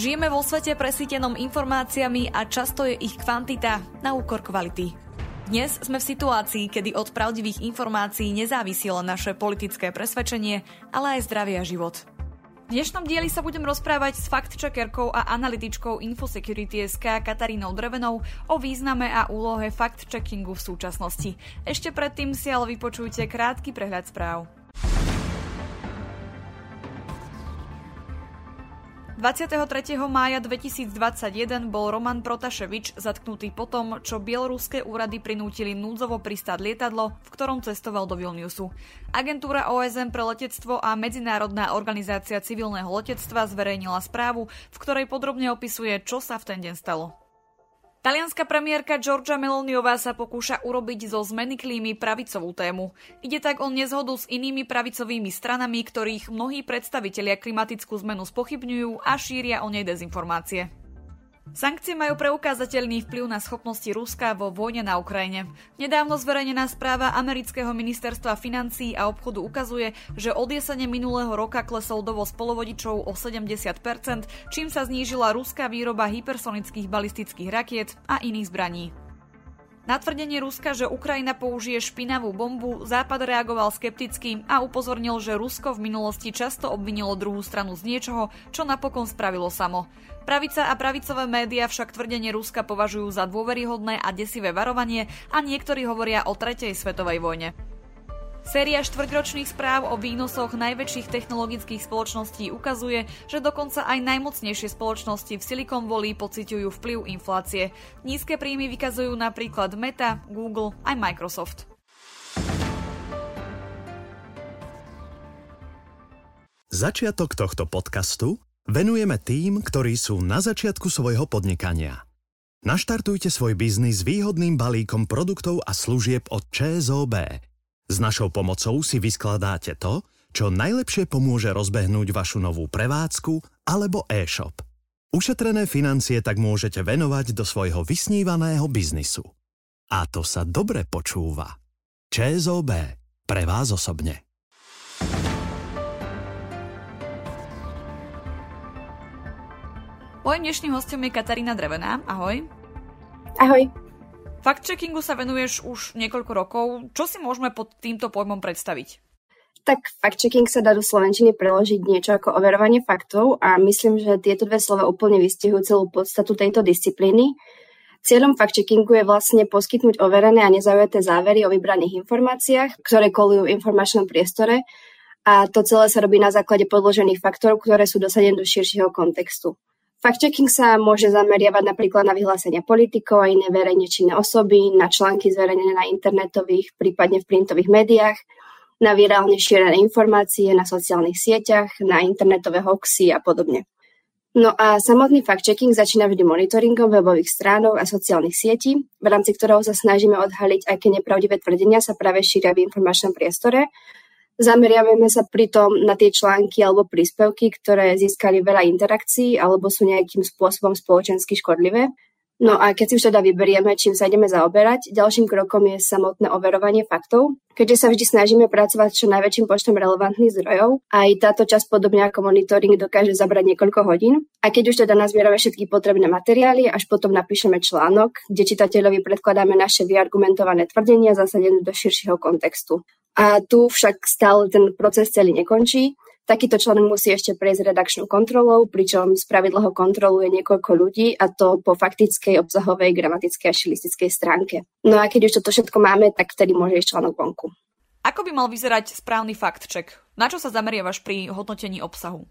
Žijeme vo svete presítenom informáciami a často je ich kvantita na úkor kvality. Dnes sme v situácii, kedy od pravdivých informácií nezávisí len naše politické presvedčenie, ale aj zdravie a život. V dnešnom dieli sa budem rozprávať s fact-checkerkou a analytičkou Infosecurity.sk Katarínou Drevenou o význame a úlohe fact-checkingu v súčasnosti. Ešte predtým si ale vypočujte krátky prehľad správ. 23. mája 2021 bol Roman Protaševič zatknutý po tom, čo bieloruské úrady prinútili núdzovo pristáť lietadlo, v ktorom cestoval do Vilniusu. Agentúra OSN pre letectvo a Medzinárodná organizácia civilného letectva zverejnila správu, v ktorej podrobne opisuje, čo sa v ten deň stalo. Talianská premiérka Georgia Meloniová sa pokúša urobiť zo zmeny klímy pravicovú tému. Ide tak o nezhodu s inými pravicovými stranami, ktorých mnohí predstavitelia klimatickú zmenu spochybňujú a šíria o nej dezinformácie. Sankcie majú preukázateľný vplyv na schopnosti Ruska vo vojne na Ukrajine. Nedávno zverejnená správa amerického ministerstva financí a obchodu ukazuje, že od jesene minulého roka klesol dovoz polovodičov o 70%, čím sa znížila ruská výroba hypersonických balistických rakiet a iných zbraní. Na tvrdenie Ruska, že Ukrajina použije špinavú bombu, Západ reagoval skepticky a upozornil, že Rusko v minulosti často obvinilo druhú stranu z niečoho, čo napokon spravilo samo. Pravica a pravicové médiá však tvrdenie Ruska považujú za dôveryhodné a desivé varovanie a niektorí hovoria o tretej svetovej vojne. Séria štvrťročných správ o výnosoch najväčších technologických spoločností ukazuje, že dokonca aj najmocnejšie spoločnosti v Silicon Valley pociťujú vplyv inflácie. Nízke príjmy vykazujú napríklad Meta, Google aj Microsoft. Začiatok tohto podcastu venujeme tým, ktorí sú na začiatku svojho podnikania. Naštartujte svoj biznis výhodným balíkom produktov a služieb od ČSOB – s našou pomocou si vyskladáte to, čo najlepšie pomôže rozbehnúť vašu novú prevádzku alebo e-shop. Ušetrené financie tak môžete venovať do svojho vysnívaného biznisu. A to sa dobre počúva. ČSOB. Pre vás osobne. Mojím dnešným hostom je Katarína Drevená. Ahoj. Ahoj. Fact-checkingu sa venuješ už niekoľko rokov. Čo si môžeme pod týmto pojmom predstaviť? Tak fact-checking sa dá do slovenčiny preložiť niečo ako overovanie faktov a myslím, že tieto dve slova úplne vystihujú celú podstatu tejto disciplíny. Cieľom fact-checkingu je vlastne poskytnúť overené a nezaujaté závery o vybraných informáciách, ktoré kolujú v informačnom priestore a to celé sa robí na základe podložených faktorov, ktoré sú dosadené do širšieho kontextu. Fact-checking sa môže zameriavať napríklad na vyhlásenia politikov a iné verejne činné osoby, na články zverejnené na internetových, prípadne v printových médiách, na virálne šírené informácie na sociálnych sieťach, na internetové hoxy a podobne. No a samotný fact-checking začína vždy monitoringom webových stránok a sociálnych sietí, v rámci ktorého sa snažíme odhaliť, aké nepravdivé tvrdenia sa práve šíria v informačnom priestore Zameriavame sa pritom na tie články alebo príspevky, ktoré získali veľa interakcií alebo sú nejakým spôsobom spoločensky škodlivé. No a keď si už teda vyberieme, čím sa ideme zaoberať, ďalším krokom je samotné overovanie faktov, keďže sa vždy snažíme pracovať čo najväčším počtom relevantných zdrojov. Aj táto časť podobne ako monitoring dokáže zabrať niekoľko hodín. A keď už teda nazbierame všetky potrebné materiály, až potom napíšeme článok, kde čitateľovi predkladáme naše vyargumentované tvrdenia zasadené do širšieho kontextu. A tu však stále ten proces celý nekončí. Takýto článok musí ešte prejsť redakčnou kontrolou, pričom z pravidla ho kontroluje niekoľko ľudí a to po faktickej, obsahovej, gramatickej a šilistickej stránke. No a keď už toto všetko máme, tak vtedy môže ísť článok vonku. Ako by mal vyzerať správny fakt check? Na čo sa zameriavaš pri hodnotení obsahu?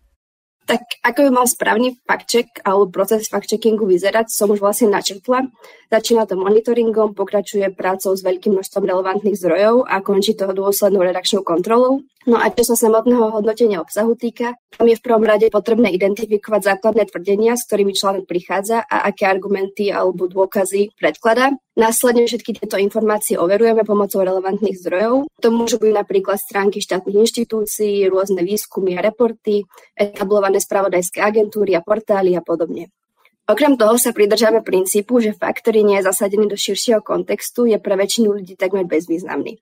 Tak ako by mal správny fact-check alebo proces fact-checkingu vyzerať, som už vlastne načrtla. Začína to monitoringom, pokračuje prácou s veľkým množstvom relevantných zdrojov a končí to dôslednou redakčnou kontrolou. No a čo sa samotného hodnotenia obsahu týka, tam je v prvom rade potrebné identifikovať základné tvrdenia, s ktorými článok prichádza a aké argumenty alebo dôkazy predkladá. Následne všetky tieto informácie overujeme pomocou relevantných zdrojov. To môžu byť napríklad stránky štátnych inštitúcií, rôzne výskumy a reporty, etablované spravodajské agentúry a portály a podobne. Okrem toho sa pridržame princípu, že fakt, ktorý nie je zasadený do širšieho kontextu, je pre väčšinu ľudí takmer bezvýznamný.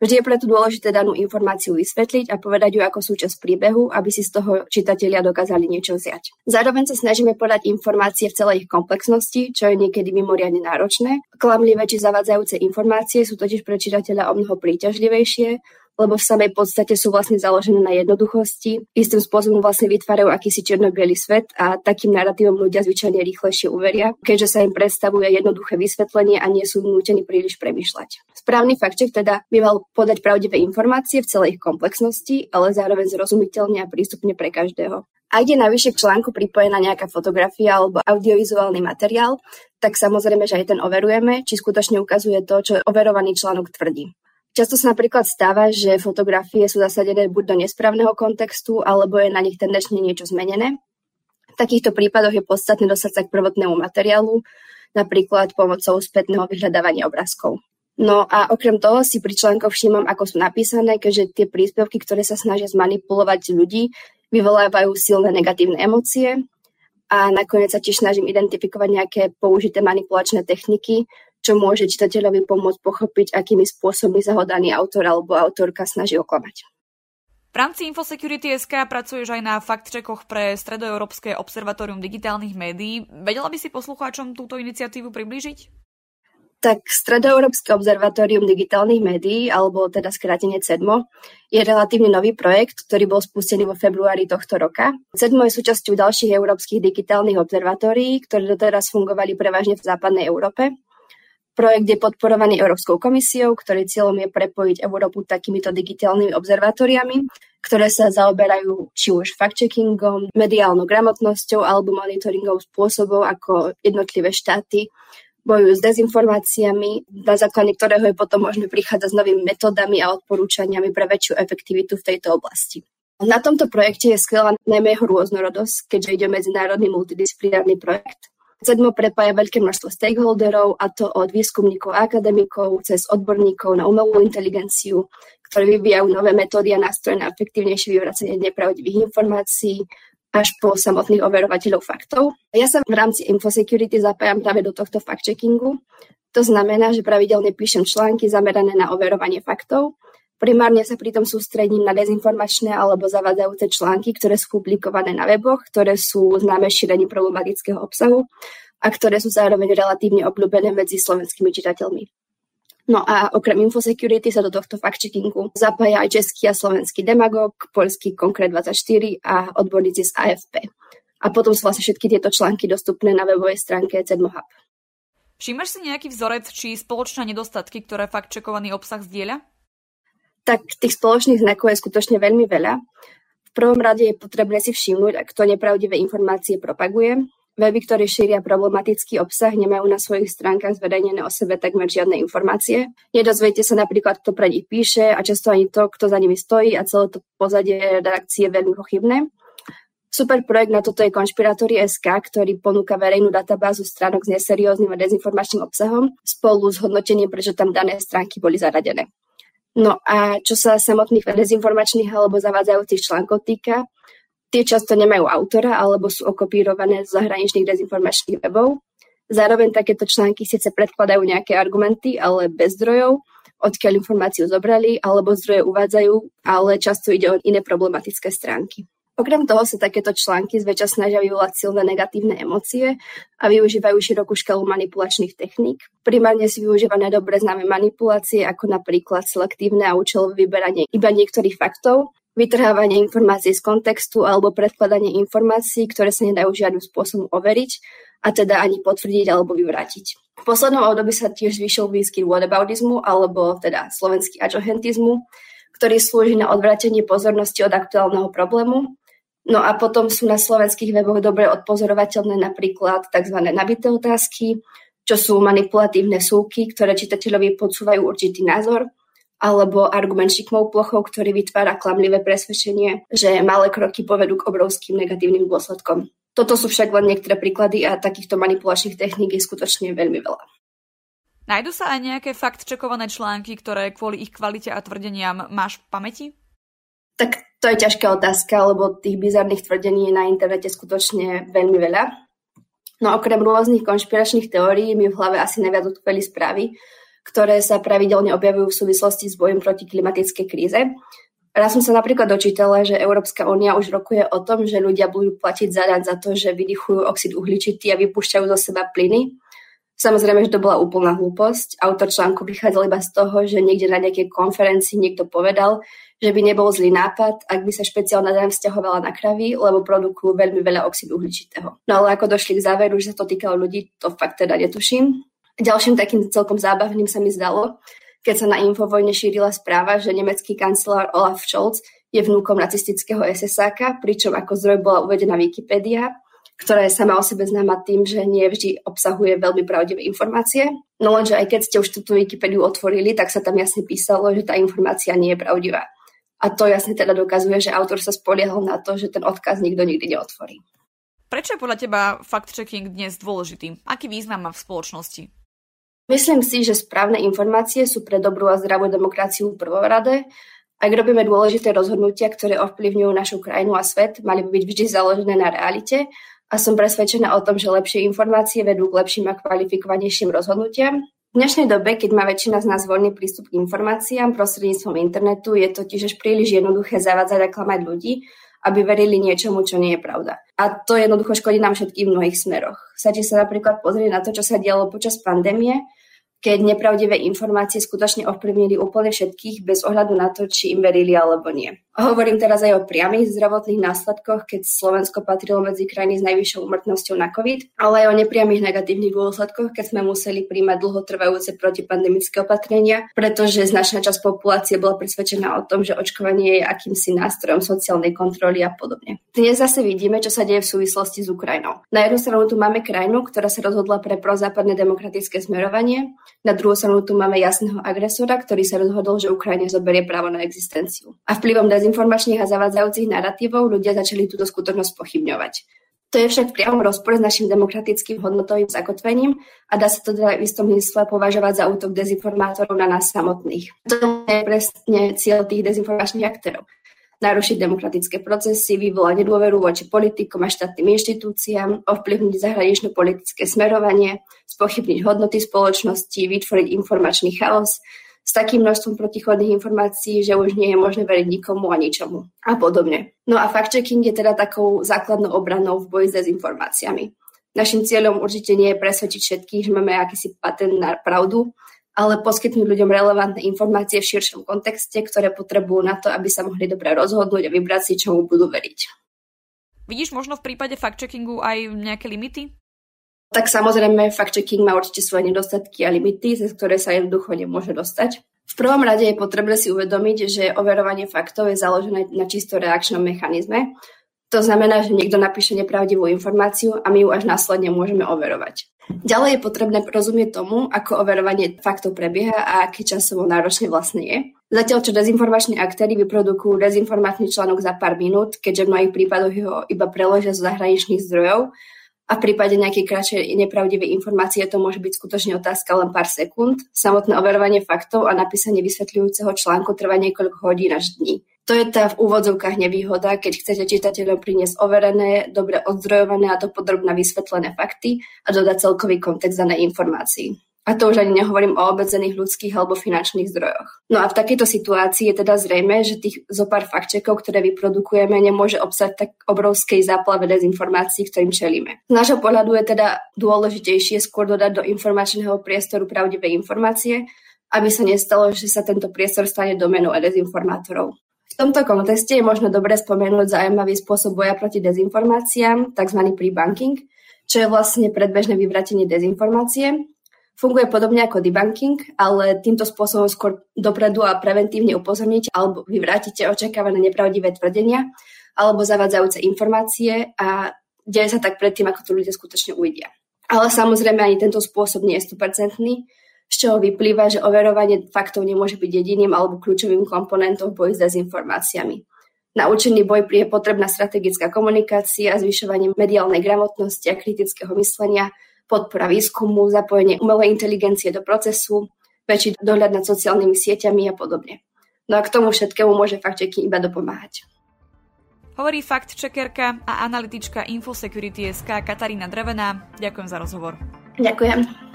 Vždy je preto dôležité danú informáciu vysvetliť a povedať ju ako súčasť príbehu, aby si z toho čitatelia dokázali niečo vziať. Zároveň sa snažíme podať informácie v celej ich komplexnosti, čo je niekedy mimoriadne náročné. Klamlivé či zavadzajúce informácie sú totiž pre čitateľa o mnoho príťažlivejšie, lebo v samej podstate sú vlastne založené na jednoduchosti. Istým spôsobom vlastne vytvárajú akýsi čierno svet a takým narratívom ľudia zvyčajne rýchlejšie uveria, keďže sa im predstavuje jednoduché vysvetlenie a nie sú nútení príliš premyšľať. Správny faktček teda by mal podať pravdivé informácie v celej ich komplexnosti, ale zároveň zrozumiteľne a prístupne pre každého. Ak je navyše k článku pripojená nejaká fotografia alebo audiovizuálny materiál, tak samozrejme, že aj ten overujeme, či skutočne ukazuje to, čo overovaný článok tvrdí. Často sa napríklad stáva, že fotografie sú zasadené buď do nesprávneho kontextu, alebo je na nich tendenčne niečo zmenené. V takýchto prípadoch je podstatné dostať sa k prvotnému materiálu, napríklad pomocou spätného vyhľadávania obrázkov. No a okrem toho si pri článkoch všímam, ako sú napísané, keďže tie príspevky, ktoré sa snažia zmanipulovať ľudí, vyvolávajú silné negatívne emócie a nakoniec sa tiež snažím identifikovať nejaké použité manipulačné techniky, čo môže čitateľovi pomôcť pochopiť, akými spôsobmi sa ho daný autor alebo autorka snaží oklamať. V rámci Infosecurity SK pracuješ aj na faktčekoch pre Stredoeurópske observatórium digitálnych médií. Vedela by si poslucháčom túto iniciatívu priblížiť? Tak Stredoeurópske observatórium digitálnych médií, alebo teda skrátenie CEDMO, je relatívne nový projekt, ktorý bol spustený vo februári tohto roka. CEDMO je súčasťou ďalších európskych digitálnych observatórií, ktoré doteraz fungovali prevažne v západnej Európe. Projekt je podporovaný Európskou komisiou, ktorý cieľom je prepojiť Európu takýmito digitálnymi observatóriami, ktoré sa zaoberajú či už fact-checkingom, mediálnou gramotnosťou alebo monitoringom spôsobov, ako jednotlivé štáty bojujú s dezinformáciami, na základe ktorého je potom možné prichádzať s novými metodami a odporúčaniami pre väčšiu efektivitu v tejto oblasti. Na tomto projekte je skvelá najmä jeho rôznorodosť, keďže ide o medzinárodný multidisciplinárny projekt, CEDMO prepája veľké množstvo stakeholderov, a to od výskumníkov a akademikov cez odborníkov na umelú inteligenciu, ktorí vyvíjajú nové metódy a nástroje na efektívnejšie vyvracenie nepravdivých informácií, až po samotných overovateľov faktov. Ja sa v rámci Infosecurity zapájam práve do tohto fact-checkingu. To znamená, že pravidelne píšem články zamerané na overovanie faktov Primárne sa pritom sústredím na dezinformačné alebo zavadzajúce články, ktoré sú publikované na weboch, ktoré sú známe šírením problematického obsahu a ktoré sú zároveň relatívne obľúbené medzi slovenskými čitateľmi. No a okrem Infosecurity sa do tohto fact-checkingu zapája aj český a slovenský demagog, poľský Konkret24 a odborníci z AFP. A potom sú vlastne všetky tieto články dostupné na webovej stránke CEDMOHub. Všímaš si nejaký vzorec či spoločné nedostatky, ktoré fakt-checkovaný obsah zdieľa? Tak tých spoločných znakov je skutočne veľmi veľa. V prvom rade je potrebné si všimnúť, kto nepravdivé informácie propaguje. Weby, ktoré šíria problematický obsah, nemajú na svojich stránkach zverejnené o sebe takmer žiadne informácie. Nedozviete sa napríklad, kto pre nich píše a často ani to, kto za nimi stojí a celé to pozadie redakcie je veľmi pochybné. Super projekt na toto je Konšpirátory SK, ktorý ponúka verejnú databázu stránok s neserióznym a dezinformačným obsahom spolu s hodnotením, prečo tam dané stránky boli zaradené. No a čo sa samotných dezinformačných alebo zavádzajúcich článkov týka, tie často nemajú autora alebo sú okopírované z zahraničných dezinformačných webov. Zároveň takéto články síce predkladajú nejaké argumenty, ale bez zdrojov, odkiaľ informáciu zobrali, alebo zdroje uvádzajú, ale často ide o iné problematické stránky. Okrem toho sa takéto články zväčša snažia vyvolať silné negatívne emócie a využívajú širokú škálu manipulačných techník. Primárne si využívané dobre známe manipulácie, ako napríklad selektívne a účelové vyberanie iba niektorých faktov, vytrhávanie informácií z kontextu alebo predkladanie informácií, ktoré sa nedajú žiadnym spôsobom overiť a teda ani potvrdiť alebo vyvrátiť. V poslednom období sa tiež zvyšil výskyt whataboutismu alebo teda slovenský ajohentizmu, ktorý slúži na odvratenie pozornosti od aktuálneho problému No a potom sú na slovenských weboch dobre odpozorovateľné napríklad tzv. nabité otázky, čo sú manipulatívne súky, ktoré čitateľovi podsúvajú určitý názor, alebo argument šikmou plochou, ktorý vytvára klamlivé presvedčenie, že malé kroky povedú k obrovským negatívnym dôsledkom. Toto sú však len niektoré príklady a takýchto manipulačných techník je skutočne veľmi veľa. Najdu sa aj nejaké fakt-čekované články, ktoré kvôli ich kvalite a tvrdeniam máš v pamäti? Tak to je ťažká otázka, lebo tých bizarných tvrdení je na internete skutočne veľmi veľa. No okrem rôznych konšpiračných teórií mi v hlave asi najviac utkveli správy, ktoré sa pravidelne objavujú v súvislosti s bojom proti klimatickej kríze. Raz som sa napríklad dočítala, že Európska únia už rokuje o tom, že ľudia budú platiť za za to, že vydychujú oxid uhličitý a vypúšťajú zo seba plyny, Samozrejme, že to bola úplná hlúposť. Autor článku vychádzal iba z toho, že niekde na nejakej konferencii niekto povedal, že by nebol zlý nápad, ak by sa špeciálna daň vzťahovala na kravy, lebo produkujú veľmi veľa oxidu uhličitého. No ale ako došli k záveru, že sa to týkalo ľudí, to fakt teda netuším. Ďalším takým celkom zábavným sa mi zdalo, keď sa na Infovojne šírila správa, že nemecký kancelár Olaf Scholz je vnúkom nacistického SSáka, pričom ako zdroj bola uvedená Wikipedia ktorá je sama o sebe známa tým, že nie vždy obsahuje veľmi pravdivé informácie. No lenže aj keď ste už túto Wikipédiu otvorili, tak sa tam jasne písalo, že tá informácia nie je pravdivá. A to jasne teda dokazuje, že autor sa spoliehal na to, že ten odkaz nikto nikdy neotvorí. Prečo je podľa teba fact-checking dnes dôležitý? Aký význam má v spoločnosti? Myslím si, že správne informácie sú pre dobrú a zdravú demokraciu prvorade. Ak robíme dôležité rozhodnutia, ktoré ovplyvňujú našu krajinu a svet, mali by byť vždy založené na realite a som presvedčená o tom, že lepšie informácie vedú k lepším a kvalifikovanejším rozhodnutiam. V dnešnej dobe, keď má väčšina z nás voľný prístup k informáciám prostredníctvom internetu, je totiž až príliš jednoduché zavádzať a klamať ľudí, aby verili niečomu, čo nie je pravda. A to jednoducho škodí nám všetkým v mnohých smeroch. Stačí sa napríklad pozrieť na to, čo sa dialo počas pandémie, keď nepravdivé informácie skutočne ovplyvnili úplne všetkých bez ohľadu na to, či im verili alebo nie. Hovorím teraz aj o priamých zdravotných následkoch, keď Slovensko patrilo medzi krajiny s najvyššou umrtnosťou na COVID, ale aj o nepriamých negatívnych dôsledkoch, keď sme museli príjmať dlhotrvajúce protipandemické opatrenia, pretože značná časť populácie bola presvedčená o tom, že očkovanie je akýmsi nástrojom sociálnej kontroly a podobne. Dnes zase vidíme, čo sa deje v súvislosti s Ukrajinou. Na jednu stranu tu máme krajinu, ktorá sa rozhodla pre prozápadné demokratické smerovanie, na druhú stranu tu máme jasného agresora, ktorý sa rozhodol, že Ukrajine zoberie právo na existenciu. A vplyvom dezinformačných a zavádzajúcich narratívov ľudia začali túto skutočnosť pochybňovať. To je však v priamom rozpore s našim demokratickým hodnotovým zakotvením a dá sa to teda v istom mysle považovať za útok dezinformátorov na nás samotných. To je presne cieľ tých dezinformačných aktérov narušiť demokratické procesy, vyvolať nedôveru voči politikom a štátnym inštitúciám, ovplyvniť zahraničné politické smerovanie, spochybniť hodnoty spoločnosti, vytvoriť informačný chaos s takým množstvom protichodných informácií, že už nie je možné veriť nikomu a ničomu a podobne. No a fact-checking je teda takou základnou obranou v boji s dezinformáciami. Našim cieľom určite nie je presvedčiť všetkých, že máme akýsi patent na pravdu, ale poskytnúť ľuďom relevantné informácie v širšom kontexte, ktoré potrebujú na to, aby sa mohli dobre rozhodnúť a vybrať si, čomu budú veriť. Vidíš možno v prípade fact-checkingu aj nejaké limity? Tak samozrejme, fact-checking má určite svoje nedostatky a limity, cez ktoré sa jednoducho nemôže dostať. V prvom rade je potrebné si uvedomiť, že overovanie faktov je založené na čisto reakčnom mechanizme, to znamená, že niekto napíše nepravdivú informáciu a my ju až následne môžeme overovať. Ďalej je potrebné rozumieť tomu, ako overovanie faktov prebieha a aký časovo náročne vlastne je. Zatiaľ, čo dezinformační aktéry vyprodukujú dezinformačný článok za pár minút, keďže v mnohých prípadoch ho iba preložia zo zahraničných zdrojov, a v prípade nejakej kratšej nepravdivej informácie to môže byť skutočne otázka len pár sekúnd. Samotné overovanie faktov a napísanie vysvetľujúceho článku trvá niekoľko hodín až dní. To je tá v úvodzovkách nevýhoda, keď chcete čitateľom priniesť overené, dobre odzdrojované a dopodrobne vysvetlené fakty a dodať celkový kontext danej informácií. A to už ani nehovorím o obmedzených ľudských alebo finančných zdrojoch. No a v takejto situácii je teda zrejme, že tých zo pár faktčekov, ktoré vyprodukujeme, nemôže obsať tak obrovskej záplave dezinformácií, ktorým čelíme. Z nášho pohľadu je teda dôležitejšie skôr dodať do informačného priestoru pravdivé informácie, aby sa nestalo, že sa tento priestor stane domenou dezinformátorov. V tomto kontexte je možno dobre spomenúť zaujímavý spôsob boja proti dezinformáciám, tzv. pre-banking, čo je vlastne predbežné vyvratenie dezinformácie, Funguje podobne ako debunking, ale týmto spôsobom skôr dopredu a preventívne upozorníte alebo vyvrátite očakávané nepravdivé tvrdenia alebo zavádzajúce informácie a deje sa tak predtým, ako to ľudia skutočne uvidia. Ale samozrejme ani tento spôsob nie je 100%, z čoho vyplýva, že overovanie faktov nemôže byť jediným alebo kľúčovým komponentom v boji s dezinformáciami. Na účinný boj je potrebná strategická komunikácia, zvyšovanie mediálnej gramotnosti a kritického myslenia, podpora výskumu, zapojenie umelej inteligencie do procesu, väčší dohľad nad sociálnymi sieťami a podobne. No a k tomu všetkému môže fakt iba dopomáhať. Hovorí fakt čekerka a analytička Infosecurity.sk Katarína Drevená. Ďakujem za rozhovor. Ďakujem.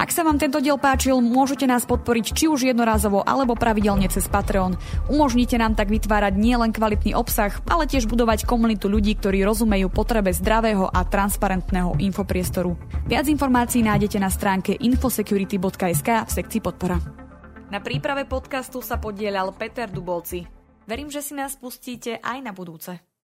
Ak sa vám tento diel páčil, môžete nás podporiť či už jednorázovo alebo pravidelne cez Patreon. Umožnite nám tak vytvárať nielen kvalitný obsah, ale tiež budovať komunitu ľudí, ktorí rozumejú potrebe zdravého a transparentného infopriestoru. Viac informácií nájdete na stránke infosecurity.sk v sekcii podpora. Na príprave podcastu sa podielal Peter Dubolci. Verím, že si nás pustíte aj na budúce.